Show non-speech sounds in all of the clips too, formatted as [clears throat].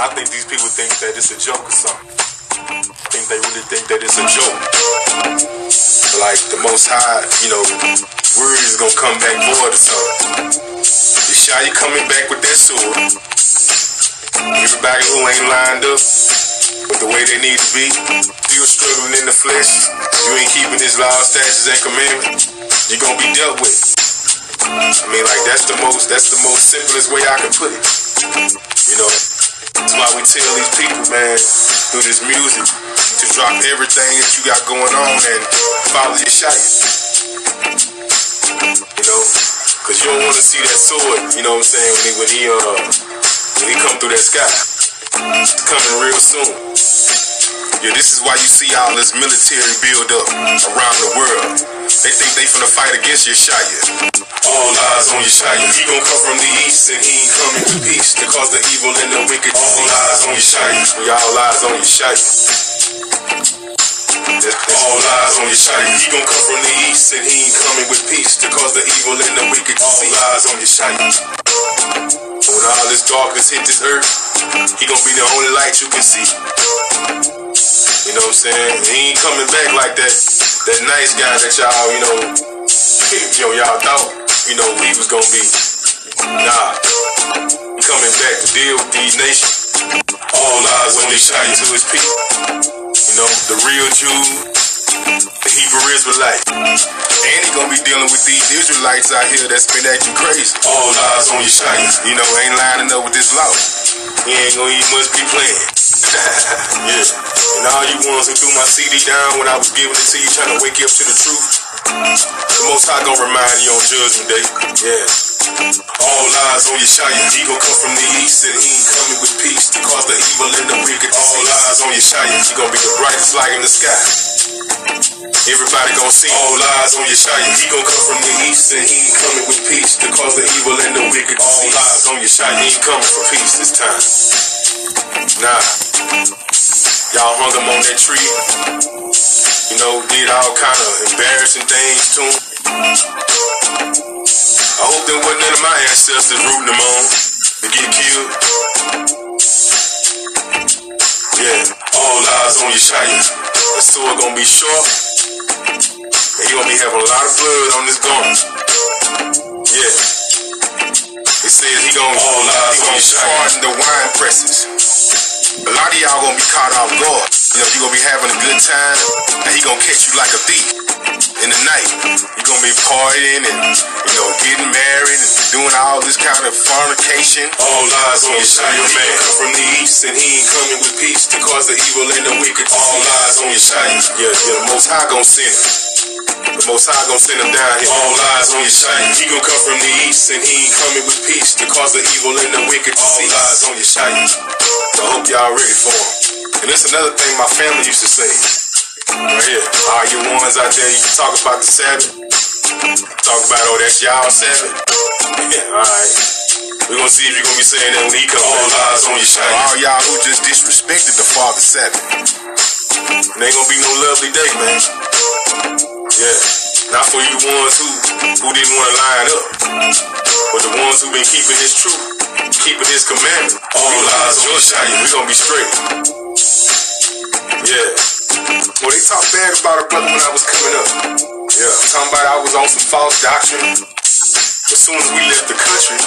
I think these people think that it's a joke or something. I think they really think that it's a joke. Like the Most High, you know, word is gonna come back void or something. you coming back with that sword. Everybody who ain't lined up with the way they need to be, still struggling in the flesh, you ain't keeping his laws, statutes, and commandments, you're gonna be dealt with. I mean, like that's the most, that's the most simplest way I can put it. You know, that's why we tell these people, man, through this music, to drop everything that you got going on and follow your shot. You know, cause you don't want to see that sword. You know what I'm saying? When he, when he, uh, when he come through that sky, it's coming real soon. Yeah, this is why you see all this military build up around the world. They think they finna fight against Yeshaya. All eyes on Yeshaya. He gon' come from the east and he ain't coming with peace to cause the evil and the wicked. All eyes on Yeshaya. Y'all eyes on Yeshaya. All eyes on Yeshaya. He gon' come from the east and he ain't coming with peace to cause the evil and the wicked. All eyes on Yeshaya. When all this darkness hit this earth, he gon' be the only light you can see. You know what I'm saying? He ain't coming back like that. That nice guy that y'all, you know, you know, y'all thought, you know, he was gonna be. Nah. He coming back to deal with these nations. All eyes his shine to his people. You know, the real Jew, the Hebrew Israelite. And he gonna be dealing with these Israelites out here that's been acting crazy. All eyes on your shine. You know, ain't lining up with this law. He ain't gonna, he must be playing. [laughs] yeah. And all you ones who threw my CD down when I was giving it to you, trying to wake you up to the truth. The Most High gonna remind you on Judgment Day. Yeah. All eyes on Yeshaya. He gon' come from the east and he ain't coming with peace to cause the evil and the wicked. All eyes on Yeshaya. He gon' be the brightest light in the sky. Everybody gon' see all eyes on Yeshaya. He gon' come from the east and he ain't coming with peace to cause the evil and the wicked. All eyes on Yeshaya. He ain't coming for peace this time. Nah. Y'all hung him on that tree. You know, did all kind of embarrassing things to him. I hope there wasn't none of my ancestors rooting them on to get killed. Yeah, all eyes on Yeshaya. The sword gonna be sharp. And he gonna be having a lot of blood on his garment. Yeah. It says he gonna he gonna harden the wine presses. A lot of y'all gonna be caught off guard. You know, you gonna be having a good time, and he gonna catch you like a thief in the night. You gonna be partying and you know getting married and doing all this kind of fornication. All lies on Yeshaya, man. Come from the east and he ain't coming with peace to cause the evil and the wicked. All lies on your Yeshaya. Yeah, yeah. The Most High gonna send him. The Most High gonna send him down here. All eyes on Yeshaya. He gonna come from the east and he ain't coming with peace to cause the evil and the wicked. All eyes on Yeshaya. So I hope y'all ready for him. And that's another thing my family used to say. Right here. All you ones out there, you talk about the Sabbath. Talk about, oh, that's y'all Sabbath. [laughs] Yeah, alright. We're gonna see if you're gonna be saying that when he comes. All eyes on Yeshaya. All y'all who just disrespected the Father Sabbath. It ain't gonna be no lovely day, man. Yeah. Not for you ones who who didn't want to line up. But the ones who been keeping his truth, keeping his commandment. All eyes on Yeshaya. We gonna be straight. Yeah. Well, they talk bad about a brother when I was coming up. Yeah. Talking about I was on some false doctrine. As soon as we left the country,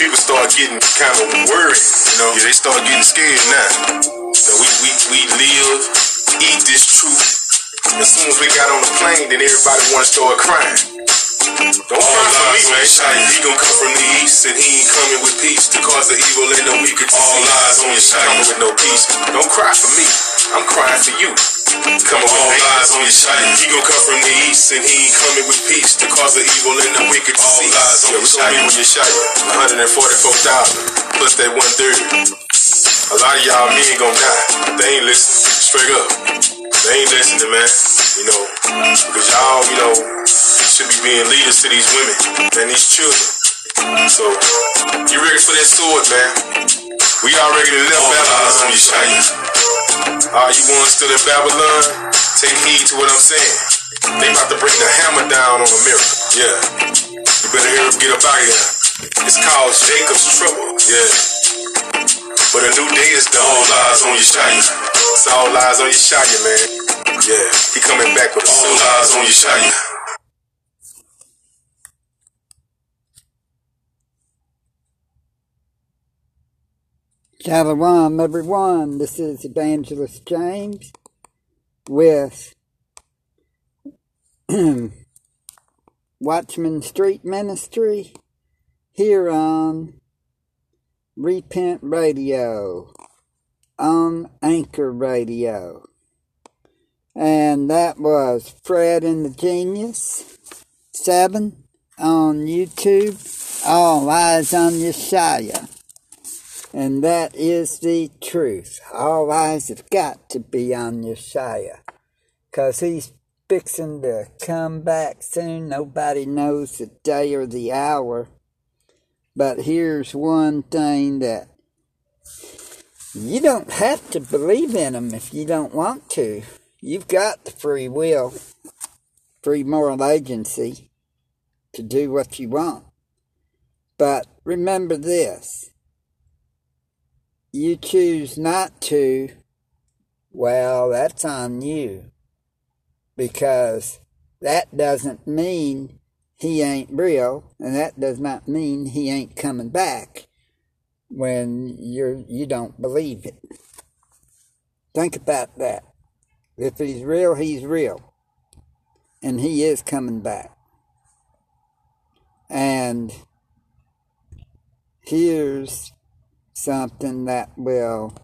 people start getting kind of worried. You know, yeah, they start getting scared now. So we we we live, eat this truth. As soon as we got on the plane, then everybody want to start crying. Don't cry for me, man. He gonna come from the east and he ain't coming with peace to cause the evil and the wicked. All eyes on your coming with no peace. Don't cry for me. I'm crying for you. Come on, all eyes on your shine. He gon' come from the east and he ain't coming with peace to cause the evil and the wicked. All eyes on your shine. When you shine, 144,000 plus that one third. A lot of y'all men gon' die. They ain't listening. Straight up. They ain't listening, man. You know, because y'all, you know, should be being leaders to these women and these children. So, you ready for that sword, man? We already left Babylon on you, Shiny. All you ones still in Babylon, take heed to what I'm saying. They about to bring the hammer down on America. Yeah. You better hear up, get up out of here. It's called Jacob's Trouble. Yeah. But a new day is done. All eyes on Yeshaya. It's all eyes on Yeshaya, man. Yeah, he coming back with all eyes on Yeshaya. Shalom, everyone. This is Evangelist James with [clears throat] Watchman Street Ministry here on Repent Radio, on Anchor Radio. And that was Fred and the Genius 7 on YouTube. All eyes on Yeshaya. And that is the truth. All eyes have got to be on Yeshaya. Because he's fixing to come back soon. Nobody knows the day or the hour. But here's one thing that you don't have to believe in him if you don't want to. You've got the free will, free moral agency to do what you want. But remember this you choose not to, well, that's on you. Because that doesn't mean he ain't real, and that does not mean he ain't coming back when you're you don't believe it. Think about that. If he's real, he's real. And he is coming back. And here's something that will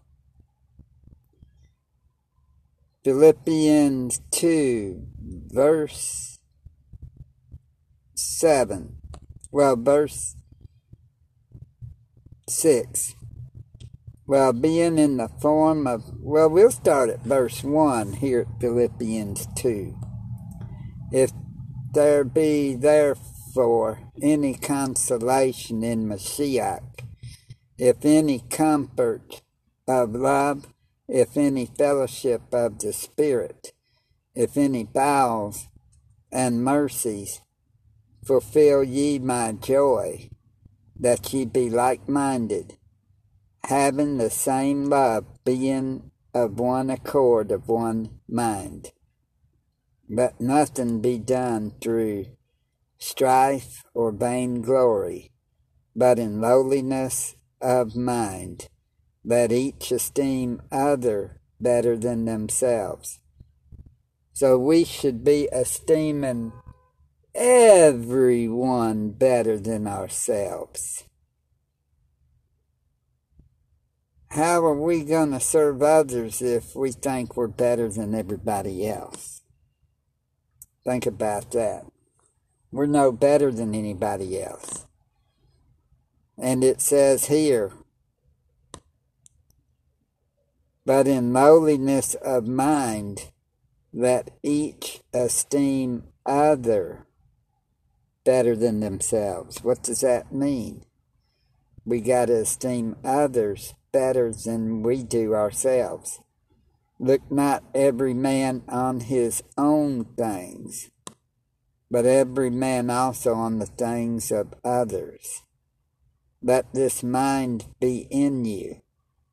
Philippians 2 verse 7 well verse 6 well being in the form of well we'll start at verse 1 here at Philippians 2 if there be therefore any consolation in Mashiach if any comfort of love, if any fellowship of the Spirit, if any bowels and mercies, fulfill ye my joy, that ye be like minded, having the same love, being of one accord, of one mind. But nothing be done through strife or vainglory, but in lowliness of mind, that each esteem other better than themselves. So we should be esteeming everyone better than ourselves. How are we going to serve others if we think we're better than everybody else? Think about that. We're no better than anybody else. And it says here, but in lowliness of mind, that each esteem other better than themselves. What does that mean? We got to esteem others better than we do ourselves. Look not every man on his own things, but every man also on the things of others. Let this mind be in you,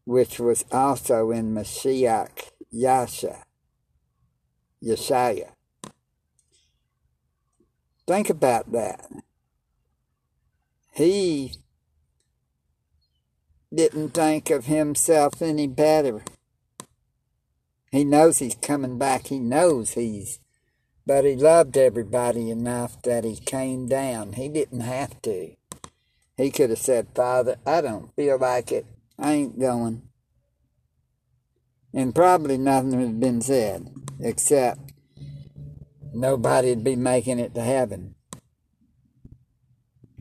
which was also in Mashiach Yasha, Yeshaya. Think about that. He didn't think of himself any better. He knows he's coming back. He knows he's, but he loved everybody enough that he came down. He didn't have to. He could have said, Father, I don't feel like it. I ain't going. And probably nothing would have been said, except nobody'd be making it to heaven.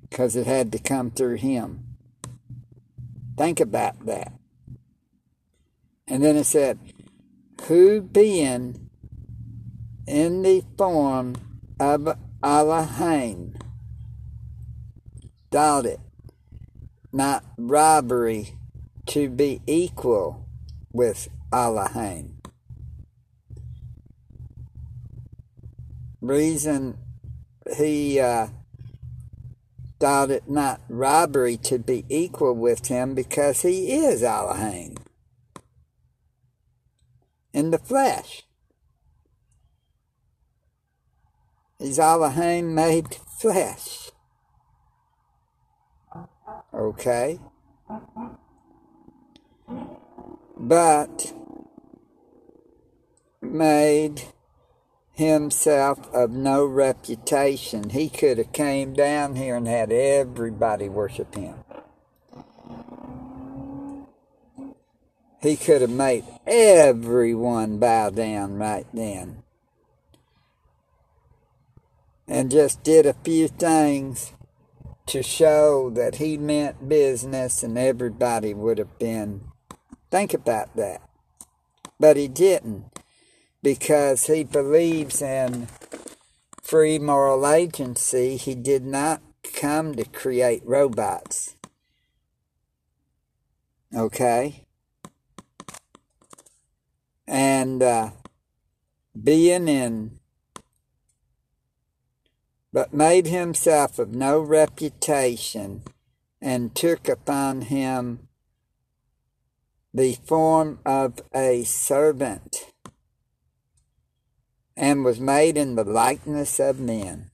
Because it had to come through him. Think about that. And then it said, Who being in the form of Elohim thought it not robbery to be equal with Elohim. Reason he uh, thought it not robbery to be equal with him because he is Elohim in the flesh. He's Elohim made flesh. Okay? But made himself of no reputation. He could have came down here and had everybody worship him. He could have made everyone bow down right then. And just did a few things to show that he meant business and everybody would have been. Think about that. But he didn't because he believes in free moral agency. He did not come to create robots. Okay? And uh, being in, but made himself of no reputation and took upon him the form of a servant and was made in the likeness of men.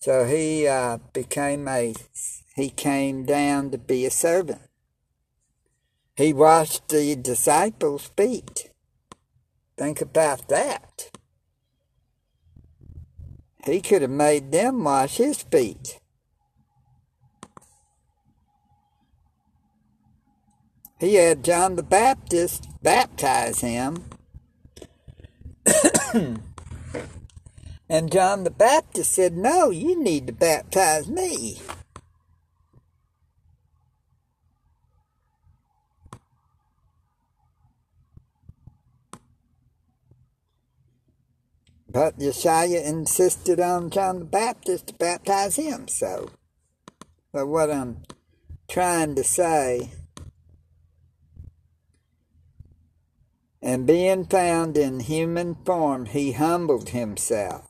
So he uh, became a, he came down to be a servant. He washed the disciples' feet. Think about that. He could have made them wash his feet. He had John the Baptist baptize him [coughs] and John the Baptist said, No, you need to baptize me. But Yeshua insisted on John the Baptist to baptize him, so. But what I'm trying to say And being found in human form, he humbled himself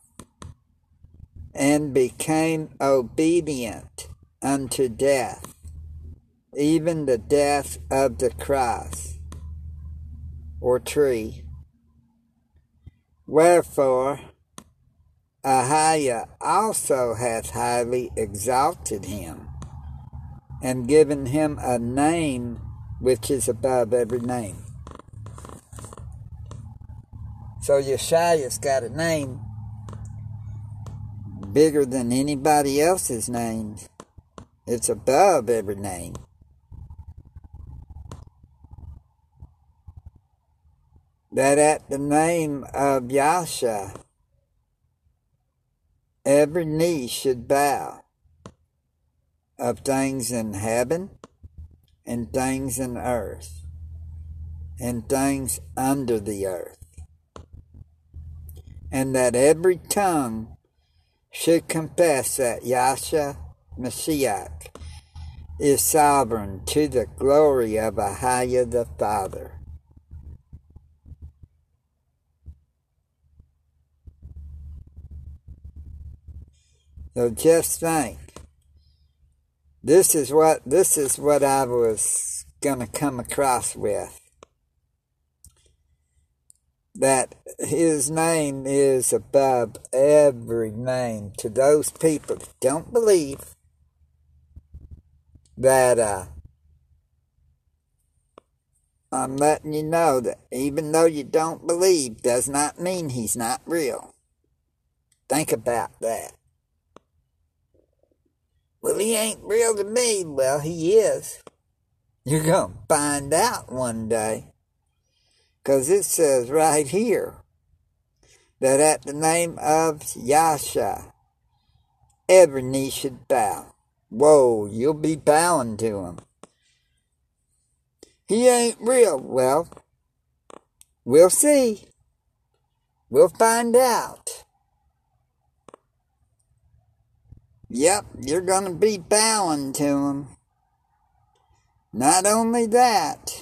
and became obedient unto death, even the death of the cross or tree. Wherefore, Ahiah also hath highly exalted him, and given him a name which is above every name so Yeshua's got a name bigger than anybody else's name. It's above every name. That at the name of Yasha, every knee should bow of things in heaven and things in earth and things under the earth and that every tongue should confess that Yahshua Mashiach is sovereign to the glory of Ahiah the Father. So just think. This is what this is what I was gonna come across with that his name is above every name to those people that don't believe that uh, I'm letting you know that even though you don't believe does not mean he's not real. Think about that. Well, he ain't real to me. Well, he is. You're going to find out one day. Because it says right here that at the name of Yasha, every knee should bow. Whoa, you'll be bowing to him. He ain't real. Well, we'll see. We'll find out. Yep, you're going to be bowing to him. Not only that,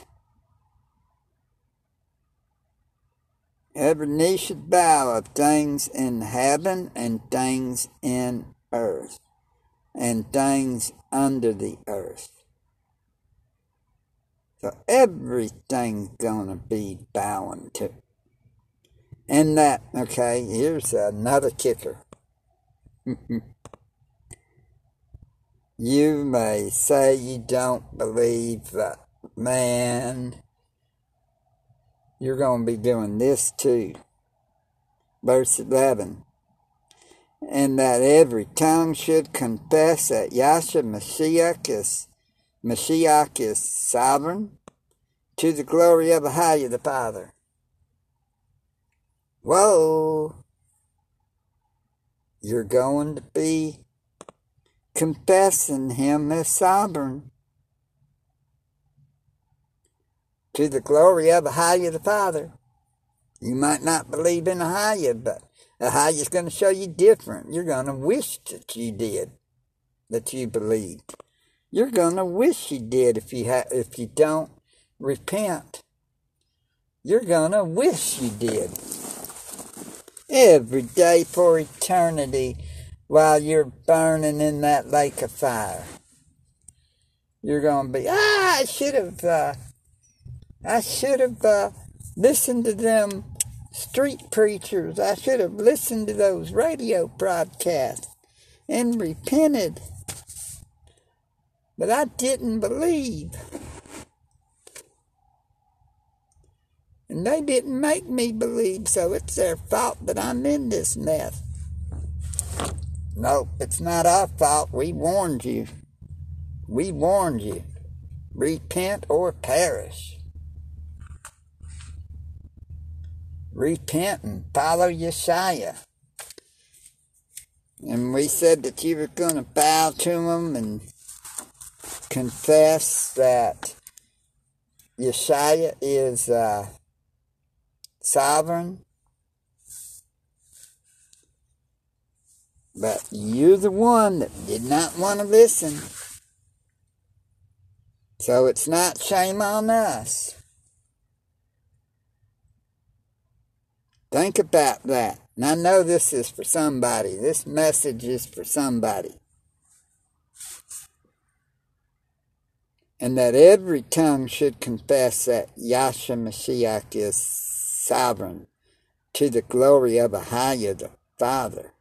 Every knee should bow of things in heaven and things in earth. and things under the earth. So everything's gonna be bowing to. And that, okay, here's another kicker. [laughs] you may say you don't believe that, man, you're going to be doing this too. Verse 11. And that every tongue should confess that Yahshua Mashiach is, Mashiach is sovereign to the glory of Ahaya the Father. Whoa! You're going to be confessing him as sovereign to the glory of Ahaya the Father. You might not believe in Ahaya, but Ahaya's going to show you different. You're going to wish that you did, that you believed. You're going to wish you did if you ha- if you don't repent. You're going to wish you did. Every day for eternity while you're burning in that lake of fire. You're going to be, ah, I should have, uh, I should have uh, listened to them street preachers. I should have listened to those radio broadcasts and repented. But I didn't believe. And they didn't make me believe, so it's their fault that I'm in this mess. Nope, it's not our fault. We warned you. We warned you. Repent or perish. Repent and follow Yeshua. And we said that you were going to bow to him and confess that Yeshua is uh, sovereign. But you're the one that did not want to listen. So it's not shame on us. Think about that. And I know this is for somebody. This message is for somebody. And that every tongue should confess that Yahshua Mashiach is sovereign to the glory of Ahaya the Father.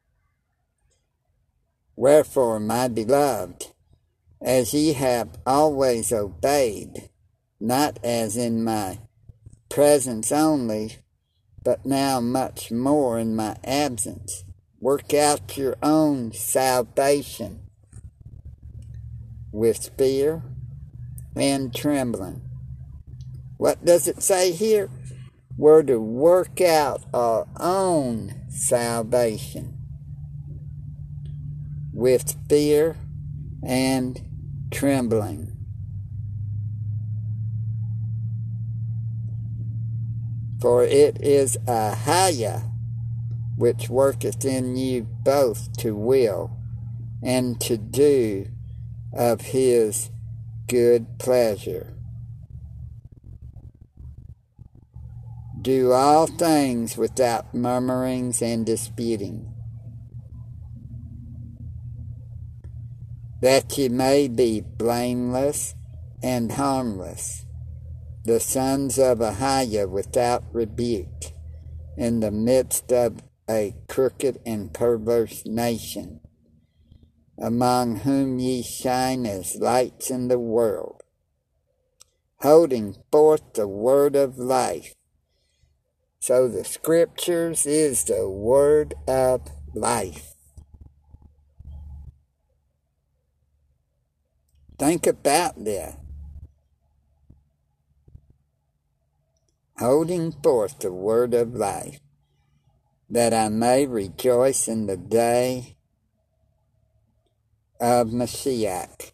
Wherefore, my beloved, as ye have always obeyed, not as in my presence only, but now much more in my absence. Work out your own salvation with fear and trembling. What does it say here? We're to work out our own salvation with fear and trembling. For it is Ahaya which worketh in you both to will and to do of his good pleasure. Do all things without murmurings and disputing, that ye may be blameless and harmless the sons of Ahaya without rebuke, in the midst of a crooked and perverse nation, among whom ye shine as lights in the world, holding forth the word of life. So the scriptures is the word of life. Think about that. Holding forth the word of life, that I may rejoice in the day of Mashiach,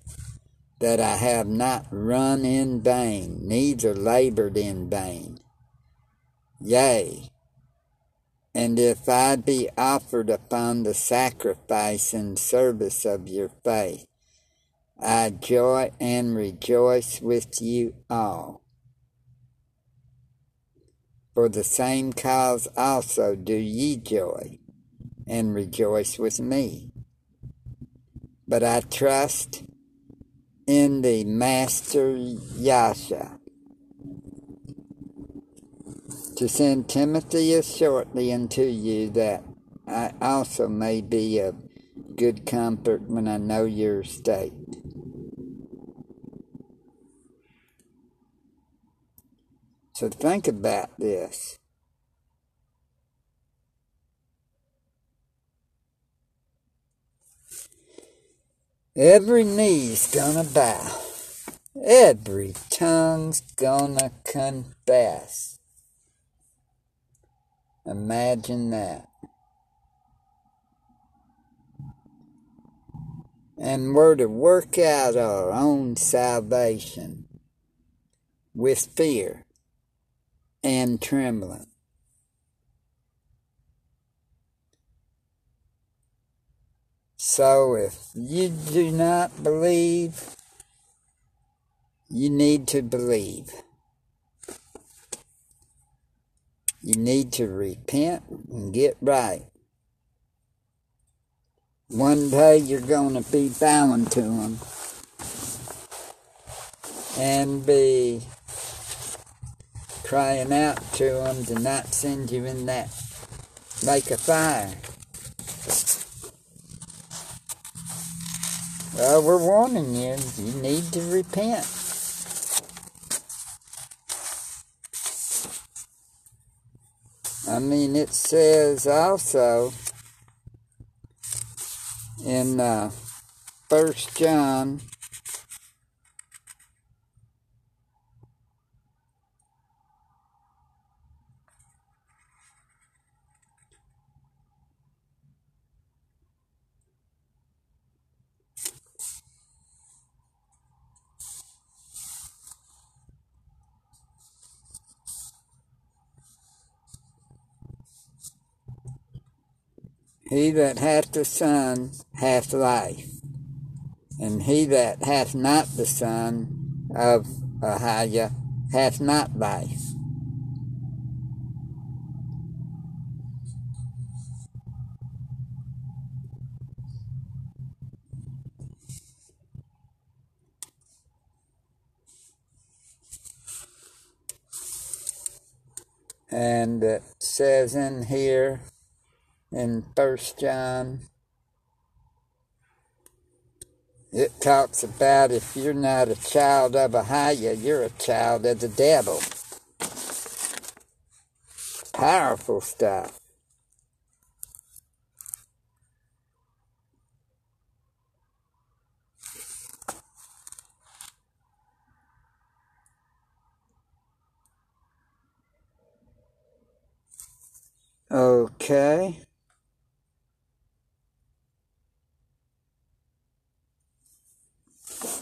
that I have not run in vain, neither labored in vain. Yea, and if I be offered upon the sacrifice and service of your faith, I joy and rejoice with you all. For the same cause also do ye joy, and rejoice with me. but I trust in the Master Yasha to send Timothy shortly unto you that I also may be of good comfort when I know your state. So think about this. Every knee's gonna bow. Every tongue's gonna confess. Imagine that. And we're to work out our own salvation with fear and trembling. So if you do not believe, you need to believe. You need to repent and get right. One day you're going to be bowing to Him and be crying out to Him to not send you in that lake of fire. Well, we're warning you, you need to repent. I mean, it says also in uh, 1 John He that hath the Son hath life, and he that hath not the Son of Ahiah hath not life. And it says in here, in First John. It talks about if you're not a child of Ahiah, you're a child of the devil. Powerful stuff. Okay.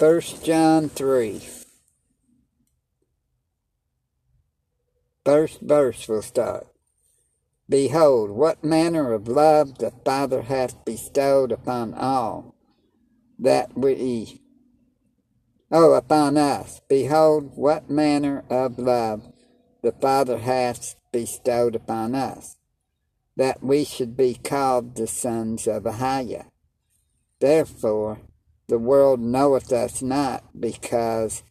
First John 3. First verse will start. Behold, what manner of love the Father hath bestowed upon all that we, oh, upon us. Behold, what manner of love the Father hath bestowed upon us, that we should be called the sons of Ahiah. Therefore, the world knoweth us not because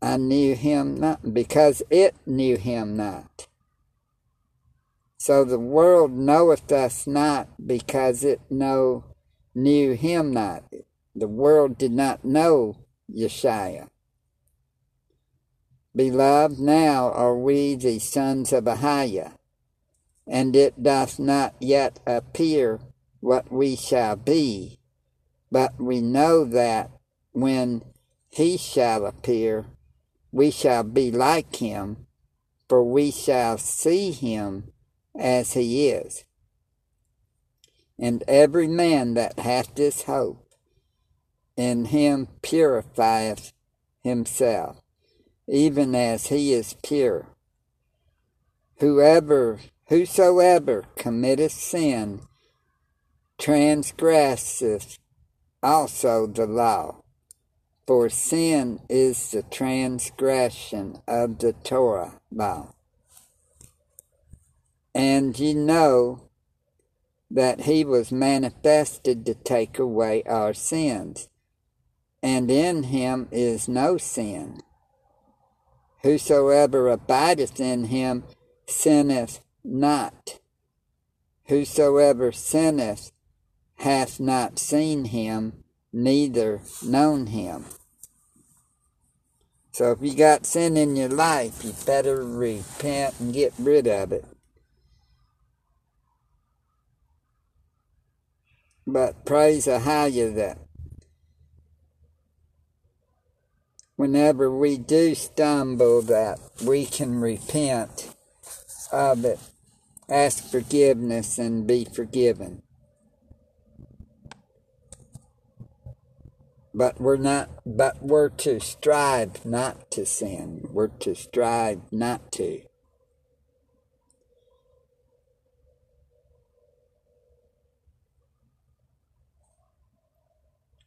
I knew him not, because it knew him not. So the world knoweth us not because it know knew him not. The world did not know Yeshua. Beloved, now are we the sons of Ahiah, and it doth not yet appear what we shall be but we know that when he shall appear, we shall be like him, for we shall see him as he is. And every man that hath this hope in him purifieth himself, even as he is pure. Whoever, whosoever committeth sin transgresseth also the law. For sin is the transgression of the Torah law. And ye know that he was manifested to take away our sins, and in him is no sin. Whosoever abideth in him sinneth not. Whosoever sinneth hath not seen him, neither known him. So if you got sin in your life, you better repent and get rid of it. But praise Ahaya that whenever we do stumble that we can repent of it, ask forgiveness and be forgiven. But we're not but we're to strive not to sin. We're to strive not to.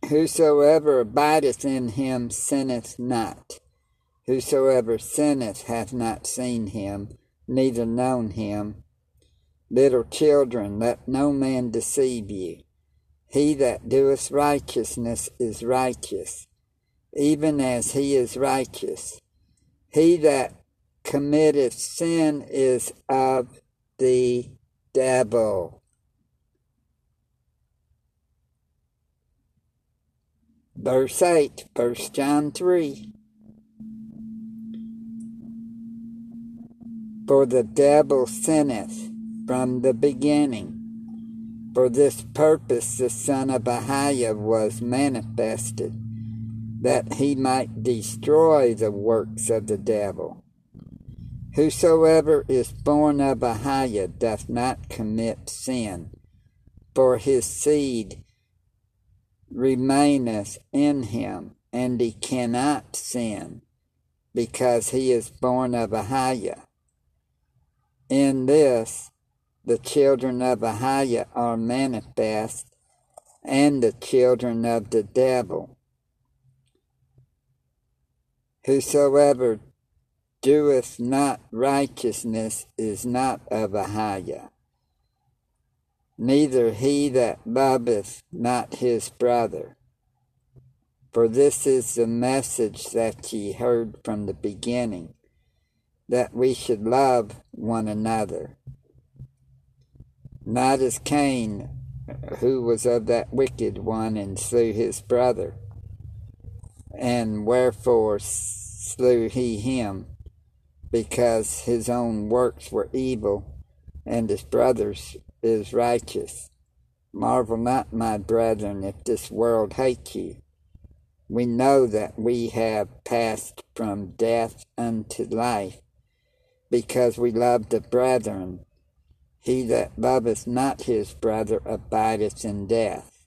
Whosoever abideth in him sinneth not. Whosoever sinneth hath not seen him, neither known him. Little children, let no man deceive you. He that doeth righteousness is righteous, even as he is righteous. He that committeth sin is of the devil. Verse 8, 1 John 3. For the devil sinneth from the beginning. For this purpose the Son of Ahiah was manifested, that he might destroy the works of the devil. Whosoever is born of Ahiah doth not commit sin, for his seed remaineth in him, and he cannot sin, because he is born of Ahiah. In this, the children of Ahiah are manifest, and the children of the devil. Whosoever doeth not righteousness is not of Ahiah neither he that loveth not his brother. For this is the message that ye heard from the beginning, that we should love one another. Not as Cain, who was of that wicked one and slew his brother. And wherefore slew he him? Because his own works were evil, and his brother's is righteous. Marvel not, my brethren, if this world hate you. We know that we have passed from death unto life, because we love the brethren. He that loveth not his brother abideth in death.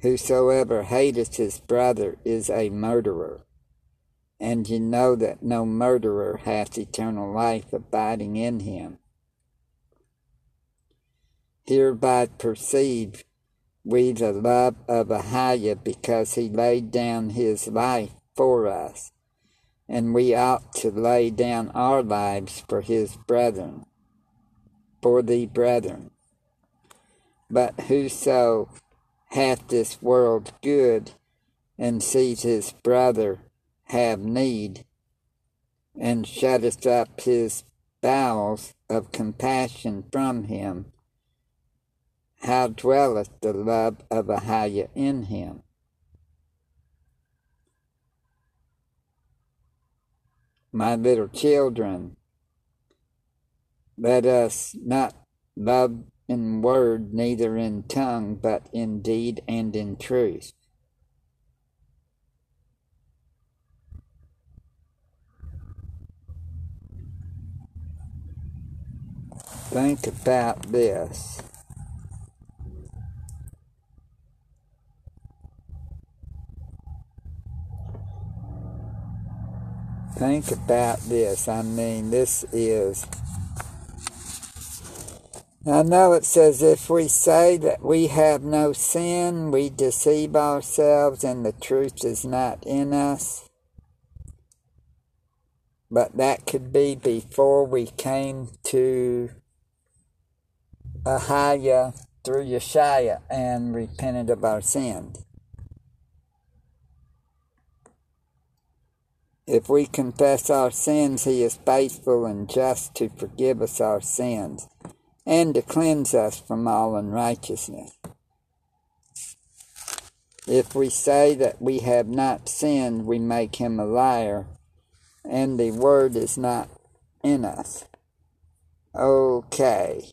Whosoever hateth his brother is a murderer, and ye know that no murderer hath eternal life abiding in him. Hereby perceive we the love of Ahiah because he laid down his life for us, and we ought to lay down our lives for his brethren, for the brethren. But whoso hath this world good, and sees his brother have need, and shutteth up his bowels of compassion from him, how dwelleth the love of Ahiah in him? My little children, let us not love in word, neither in tongue, but in deed and in truth. Think about this. Think about this. I mean, this is. I know it says if we say that we have no sin, we deceive ourselves and the truth is not in us. But that could be before we came to Ahiah through Yeshua and repented of our sins. If we confess our sins, he is faithful and just to forgive us our sins and to cleanse us from all unrighteousness. If we say that we have not sinned, we make him a liar, and the word is not in us. Okay.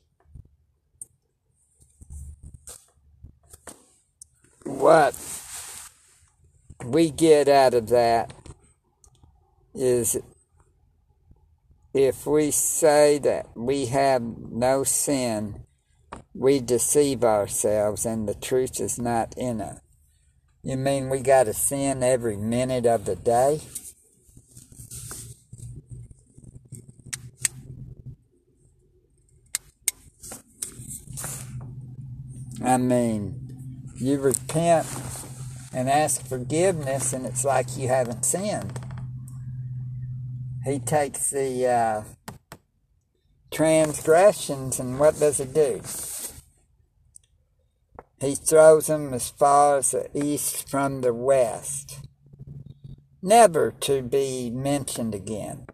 What we get out of that is if we say that we have no sin, we deceive ourselves and the truth is not in us. You mean we got to sin every minute of the day? I mean, you repent and ask forgiveness, and it's like you haven't sinned he takes the uh, transgressions and what does he do? He throws them as far as the east from the west, never to be mentioned again.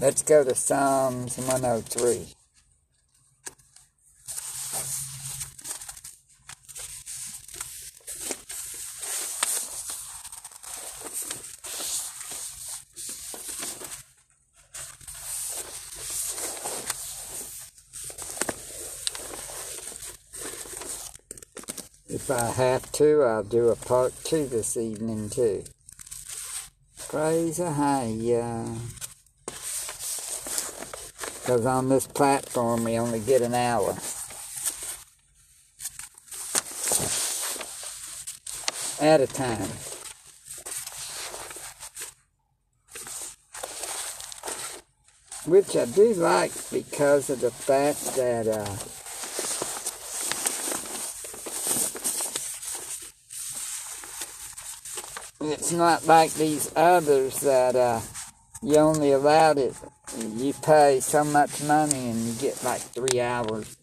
Let's go to Psalms 103. If I have to, I'll do a part two this evening too. Praise a high, Because on this platform we only get an hour. At a time. Which I do like because of the fact that uh, it's not like these others that uh, you only allowed it, you pay so much money and you get like three hours.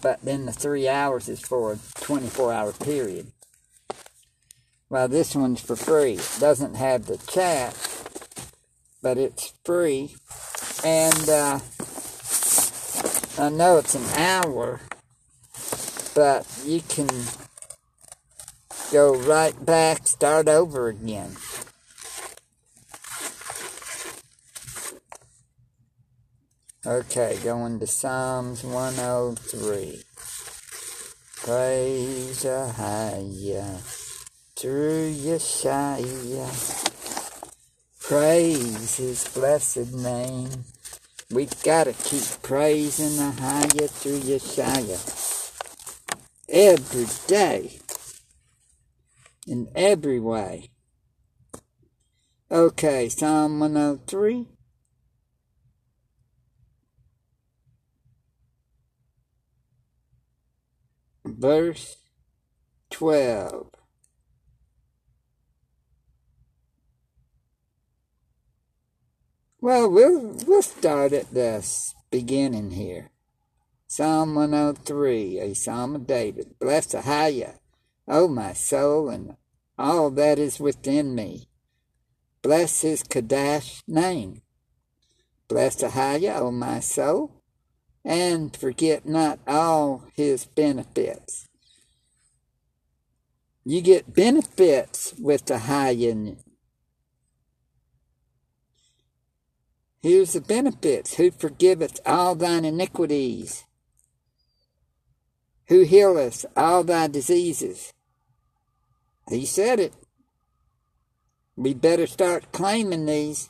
But then the three hours is for a 24 hour period. Well, this one's for free. It doesn't have the chat, but it's free. And uh, I know it's an hour, but you can go right back, start over again. Okay, going to Psalms 103. Praise Ahaya through Yeshua. Praise his blessed name. We gotta keep praising Ahaya through Yeshua every day in every way. Okay, Psalm 103. Verse 12. Well, we'll we'll start at the beginning here. Psalm 103, a Psalm of David. Bless Hayah, O my soul, and all that is within me. Bless his Kadash name. Bless Ahaya, O my soul, and forget not all his benefits. You get benefits with Ahaya. Here's the benefits. Who forgiveth all thine iniquities? Who healeth all thy diseases? He said it. We better start claiming these.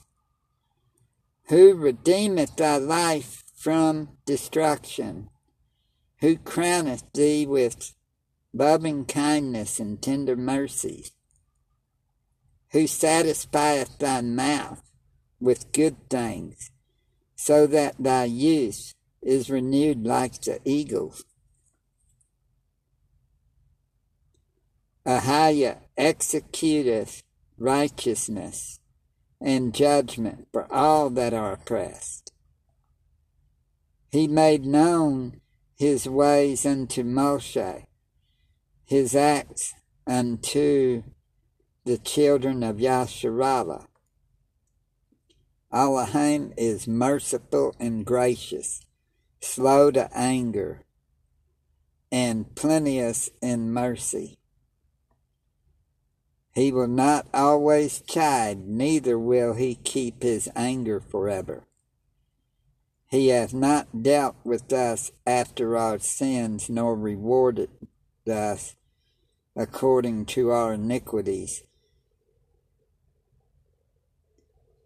Who redeemeth thy life from destruction? Who crowneth thee with loving kindness and tender mercies? Who satisfieth thy mouth with good things, so that thy youth is renewed like the eagles? Ahaya executeth righteousness and judgment for all that are oppressed. He made known his ways unto Moshe, his acts unto the children of Yasharallah. Elohim is merciful and gracious, slow to anger, and plenteous in mercy. He will not always chide, neither will he keep his anger forever. He hath not dealt with us after our sins, nor rewarded us according to our iniquities.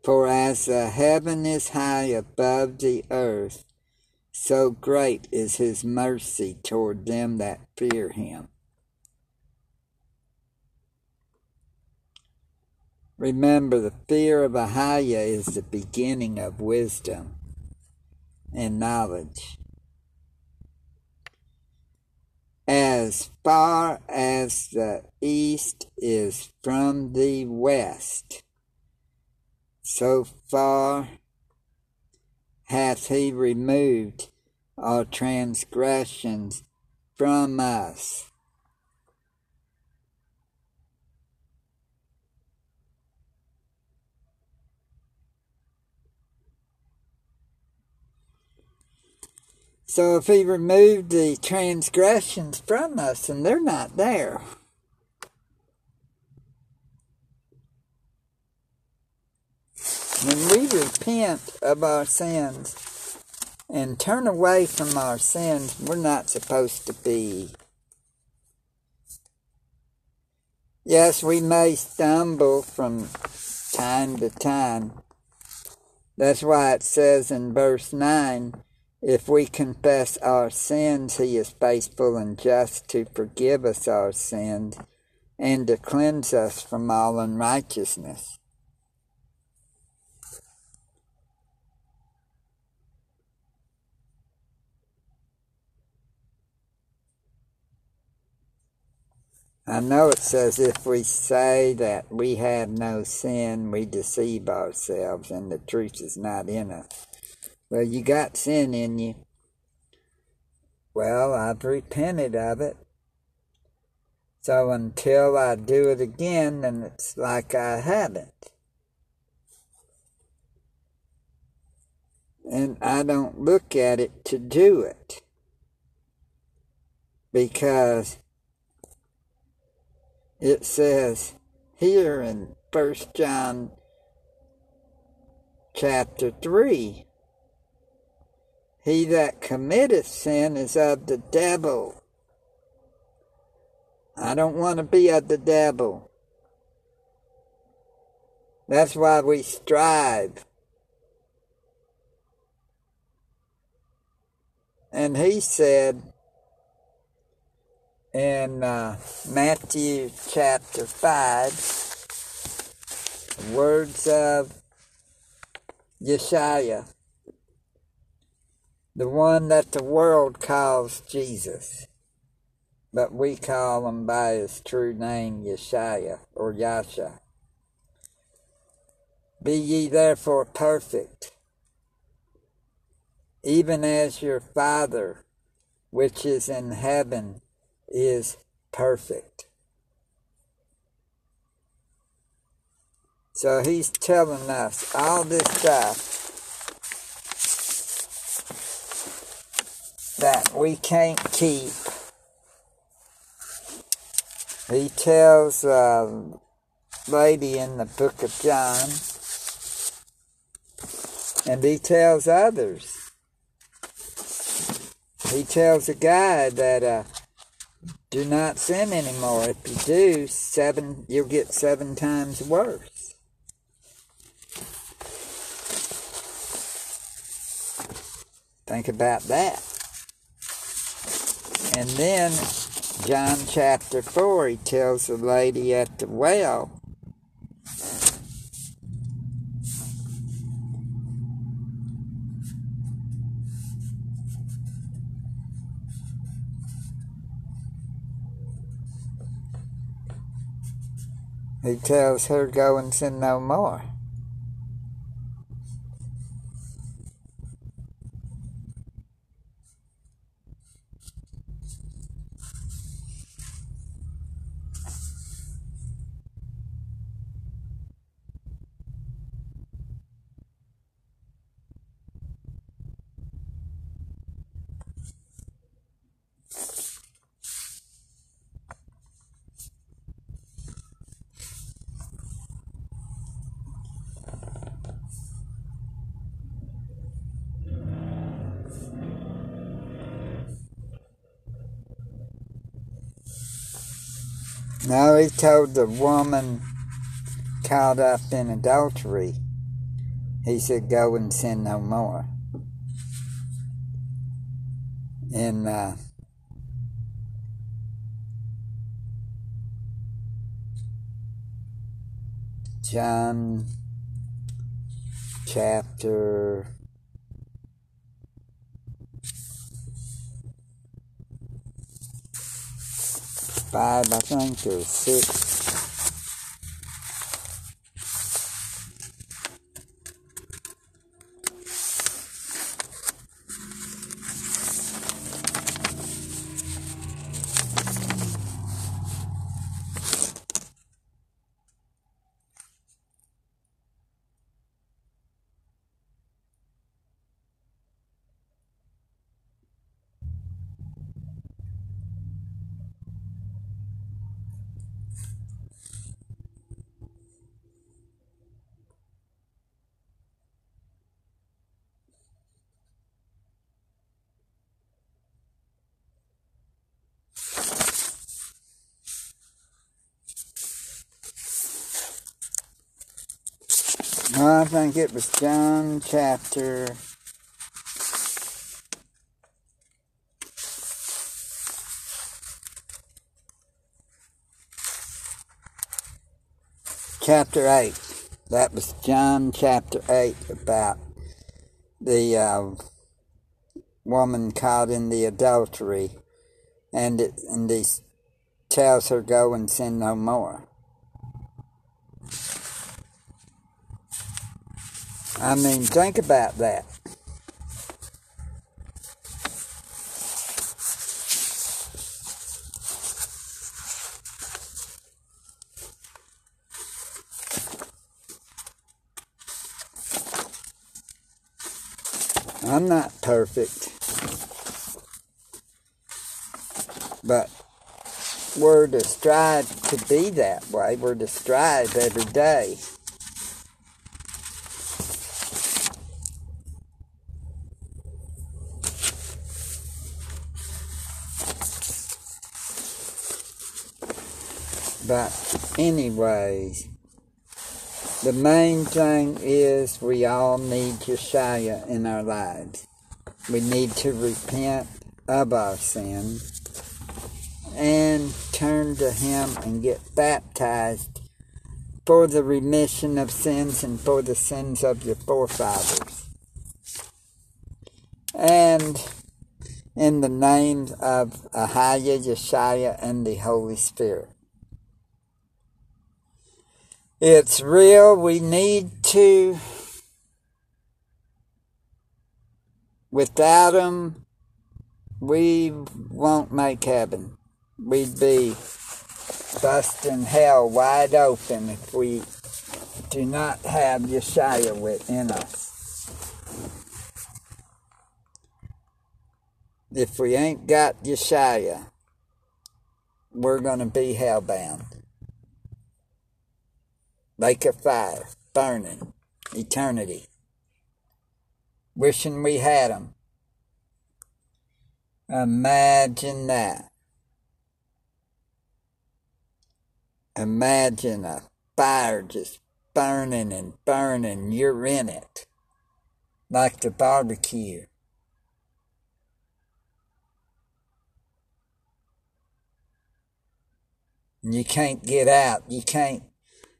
For as the heaven is high above the earth, so great is his mercy toward them that fear him. Remember, the fear of Ahaya is the beginning of wisdom and knowledge. As far as the east is from the west, so far hath he removed our transgressions from us. So if he removed the transgressions from us and they're not there, When we repent of our sins and turn away from our sins, we're not supposed to be. Yes, we may stumble from time to time. That's why it says in verse 9 if we confess our sins, he is faithful and just to forgive us our sins and to cleanse us from all unrighteousness. I know it says if we say that we have no sin, we deceive ourselves and the truth is not in us. Well, you got sin in you. Well, I've repented of it. So until I do it again, then it's like I haven't. And I don't look at it to do it. Because it says here in First John chapter 3 He that committeth sin is of the devil. I don't want to be of the devil. That's why we strive. And he said, in uh, Matthew chapter 5, words of Yeshua, the one that the world calls Jesus, but we call him by his true name, Yeshua or Yasha. Be ye therefore perfect, even as your Father which is in heaven is perfect. So he's telling us all this stuff that we can't keep. He tells a lady in the book of John, and he tells others. He tells a guy that uh, do not sin anymore. If you do, seven you'll get seven times worse. Think about that. And then John chapter 4, he tells the lady at the well He tells her, Go and sin no more. He told the woman caught up in adultery, he said, Go and sin no more. And uh, John chapter five, I think, or six. I think it was John chapter chapter 8. That was John chapter 8 about the uh, woman caught in the adultery and it, and he tells her go and sin no more. I mean, think about that. I'm not perfect, but we're to strive to be that way. We're to strive every day. But, anyways, the main thing is we all need Yeshua in our lives. We need to repent of our sin and turn to Him and get baptized for the remission of sins and for the sins of your forefathers. And in the names of Ahaya, Yeshua, and the Holy Spirit. It's real. We need to. Without them, we won't make heaven. We'd be busting hell wide open if we do not have Yeshua within us. If we ain't got Yeshua, we're going to be hellbound like a fire, burning, eternity. Wishing we had them. Imagine that. Imagine a fire just burning and burning. You're in it. Like the barbecue. And you can't get out. You can't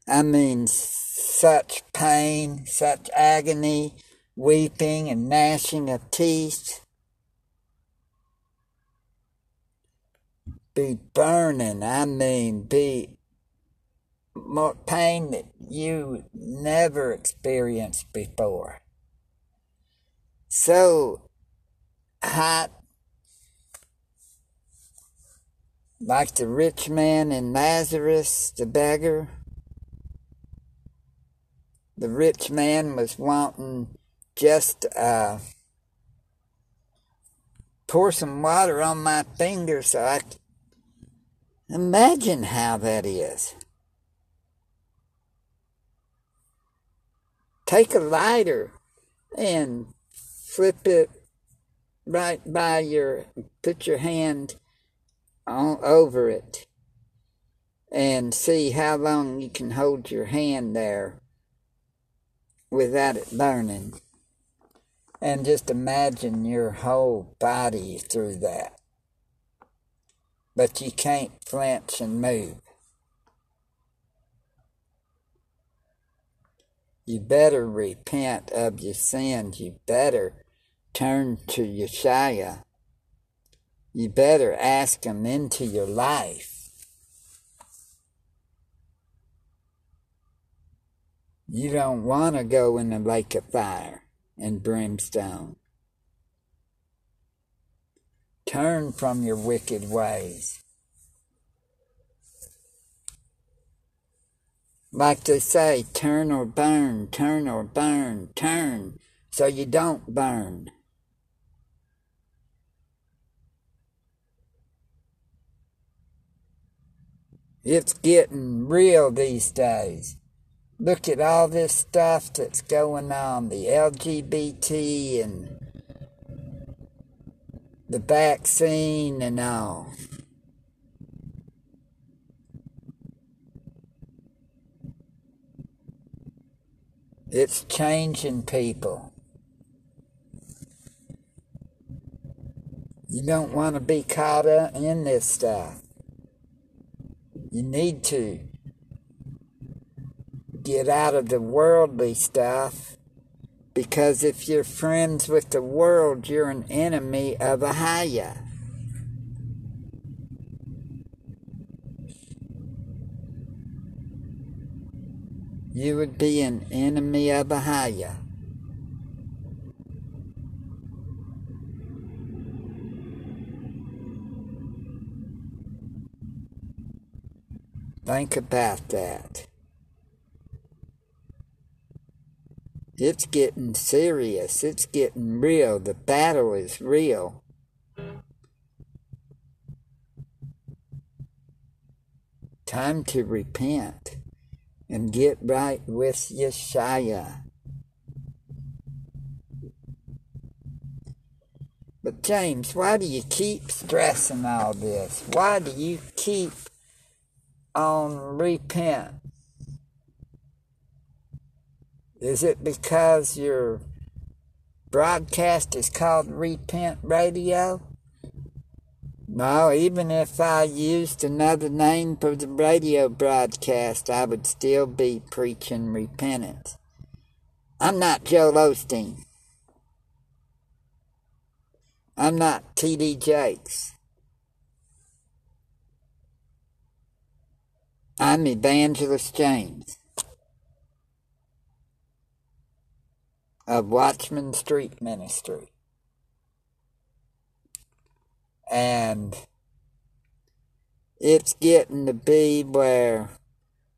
I mean, such pain, such agony, weeping and gnashing of teeth. Be burning, I mean, be more pain that you never experienced before. So hot, like the rich man in Lazarus, the beggar the rich man was wanting just uh, pour some water on my finger so I could imagine how that is. Take a lighter and flip it right by your, put your hand on, over it and see how long you can hold your hand there without it burning. And just imagine your whole body through that. But you can't flinch and move. You better repent of your sins. You better turn to Yeshua. You better ask Him into your life. You don't want to go in the lake of fire and brimstone. Turn from your wicked ways. Like they say, turn or burn, turn or burn, turn so you don't burn. It's getting real these days. Look at all this stuff that's going on the LGBT and the vaccine and all. It's changing people. You don't want to be caught up in this stuff. You need to get out of the worldly stuff because if you're friends with the world, you're an enemy of Ahaya. You would be an enemy of Ahaya. Think about that. It's getting serious. It's getting real. The battle is real. Time to repent and get right with Yeshua. But James, why do you keep stressing all this? Why do you keep on repent? Is it because your broadcast is called Repent Radio? No, even if I used another name for the radio broadcast, I would still be preaching repentance. I'm not Joel Osteen. I'm not T.D. Jakes. I'm Evangelist James. Of Watchman Street Ministry. And it's getting to be where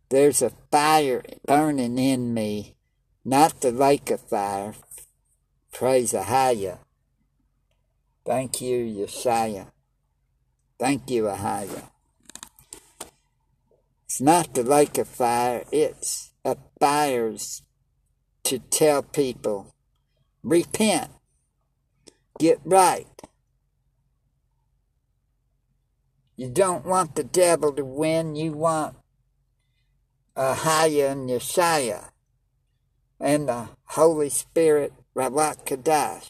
there's a fire burning in me, not the lake of fire. Praise Ahaya. Thank you, Yeshaya. Thank you, Ahaya. It's not the lake of fire, it's a fire's to tell people repent, get right. You don't want the devil to win, you want Ahaya and Yeshaya and the Holy Spirit, Rawat Kadash.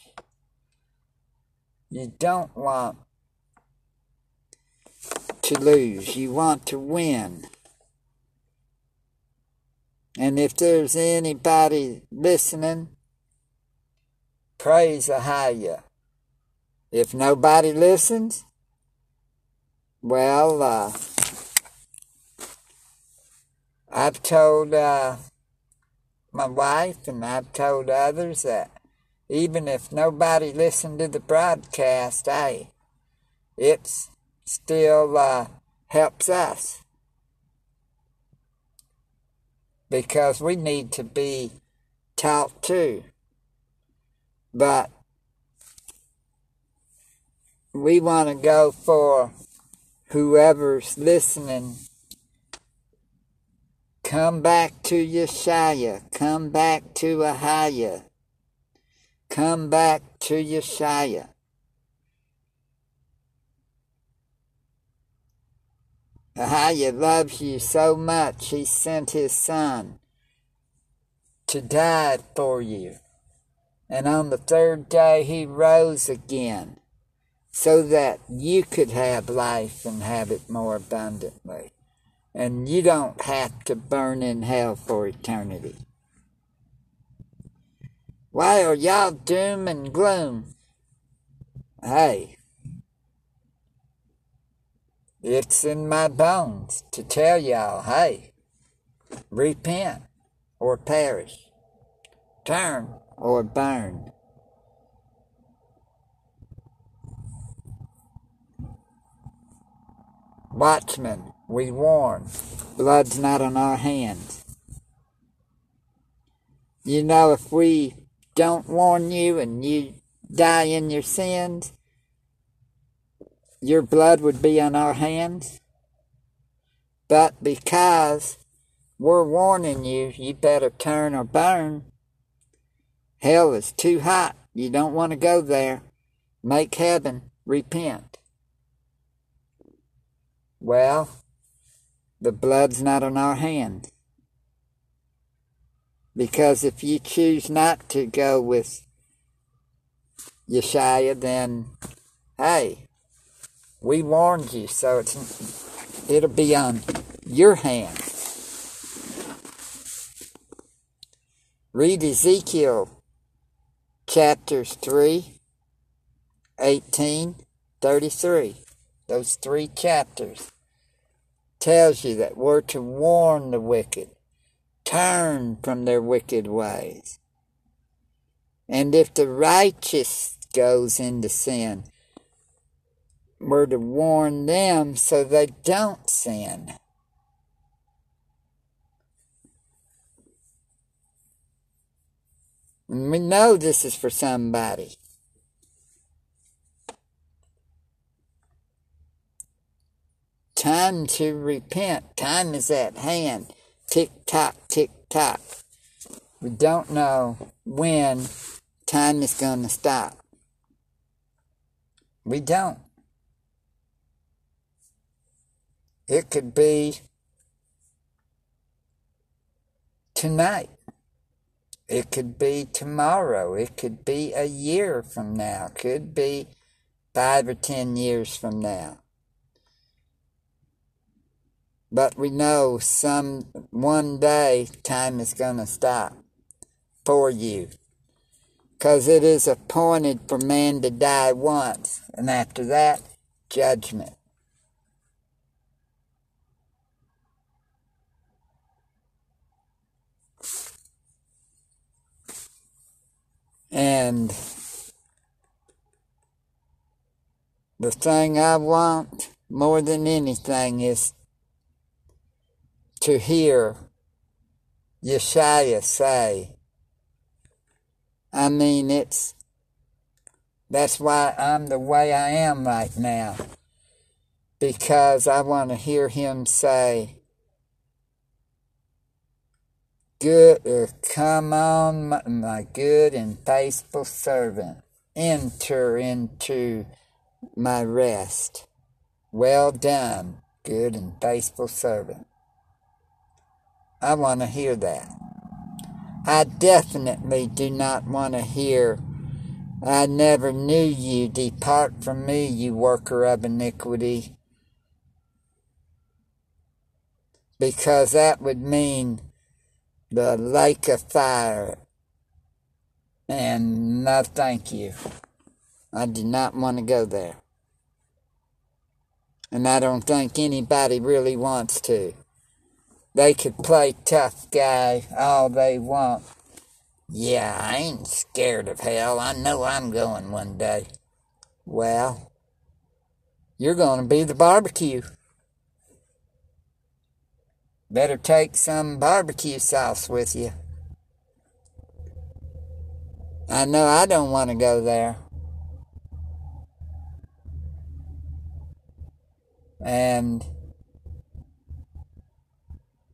You don't want to lose, you want to win. And if there's anybody listening, praise Ahaya. If nobody listens, well, uh, I've told uh, my wife and I've told others that even if nobody listened to the broadcast, hey, it still uh, helps us because we need to be taught too. But we want to go for whoever's listening. Come back to Yeshua. Come back to Ahaya. Come back to Yeshua. How he loves you so much, he sent his son to die for you. And on the third day, he rose again so that you could have life and have it more abundantly. And you don't have to burn in hell for eternity. Why are y'all doom and gloom? Hey, it's in my bones to tell y'all, hey, repent or perish, turn or burn. Watchmen, we warn, blood's not on our hands. You know, if we don't warn you and you die in your sins, your blood would be on our hands. But because we're warning you, you better turn or burn. Hell is too hot. You don't want to go there. Make heaven. Repent. Well, the blood's not on our hands. Because if you choose not to go with Yeshua, then hey, we warned you, so it's it'll be on your hands. Read Ezekiel chapters 3, 18, 33. Those three chapters tells you that we're to warn the wicked, turn from their wicked ways. And if the righteous goes into sin, we're to warn them so they don't sin. We know this is for somebody. Time to repent. Time is at hand. Tick tock, tick tock. We don't know when time is going to stop. We don't. It could be tonight. It could be tomorrow. It could be a year from now. It could be five or ten years from now. But we know some one day time is going to stop for you. Because it is appointed for man to die once, and after that, judgment. And the thing I want more than anything is to hear Yeshua say, I mean, it's, that's why I'm the way I am right now. Because I want to hear him say, Good, uh, come on, my good and faithful servant, enter into my rest. Well done, good and faithful servant. I want to hear that. I definitely do not want to hear, I never knew you. Depart from me, you worker of iniquity. Because that would mean the lake of fire. And no, thank you. I do not want to go there. And I don't think anybody really wants to. They could play tough guy all they want. Yeah, I ain't scared of hell. I know I'm going one day. Well, you're going to be the barbecue. Better take some barbecue sauce with you. I know I don't want to go there. And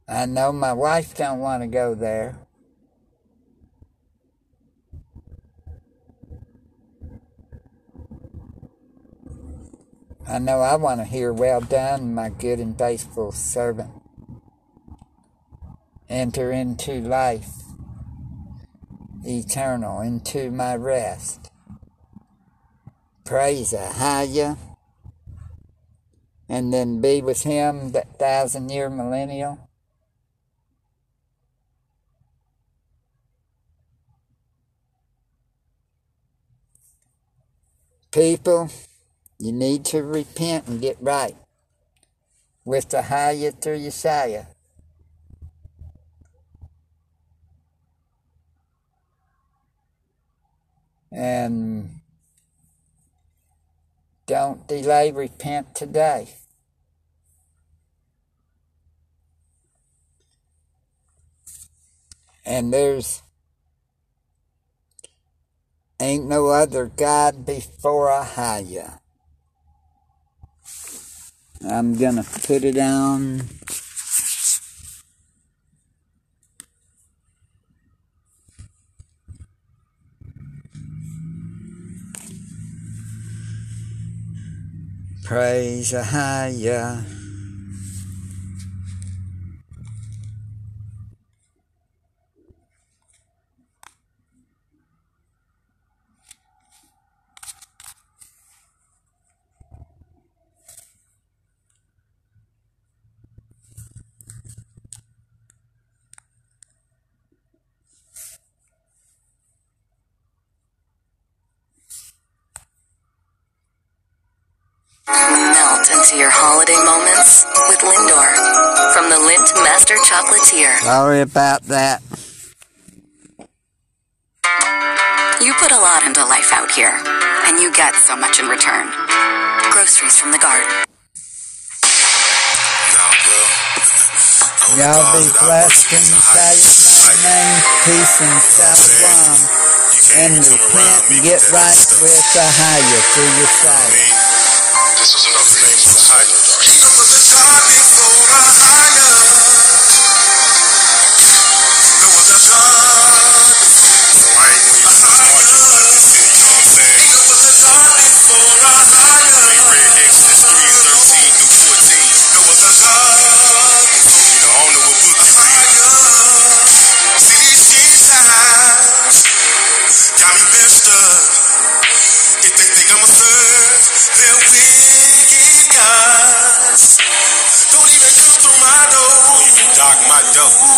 I know my wife don't want to go there. I know I want to hear, Well done, my good and faithful servant. Enter into life eternal, into my rest. Praise Ahaya. And then be with him that thousand year millennial. People, you need to repent and get right with the higher through Yeshua. And don't delay, repent today. And there's ain't no other God before I Ahaya. I'm gonna put it on Praise Ahaya. Master Chocolatier. Sorry about that. You put a lot into life out here, and you get so much in return. Groceries from the garden. Nah, bro. Only Y'all be I blessed worship in is a Yeshua's higher. name. Peace and shalom. You And even come around repent and get with that right stuff. with Ahaya through I Yeshua. Dock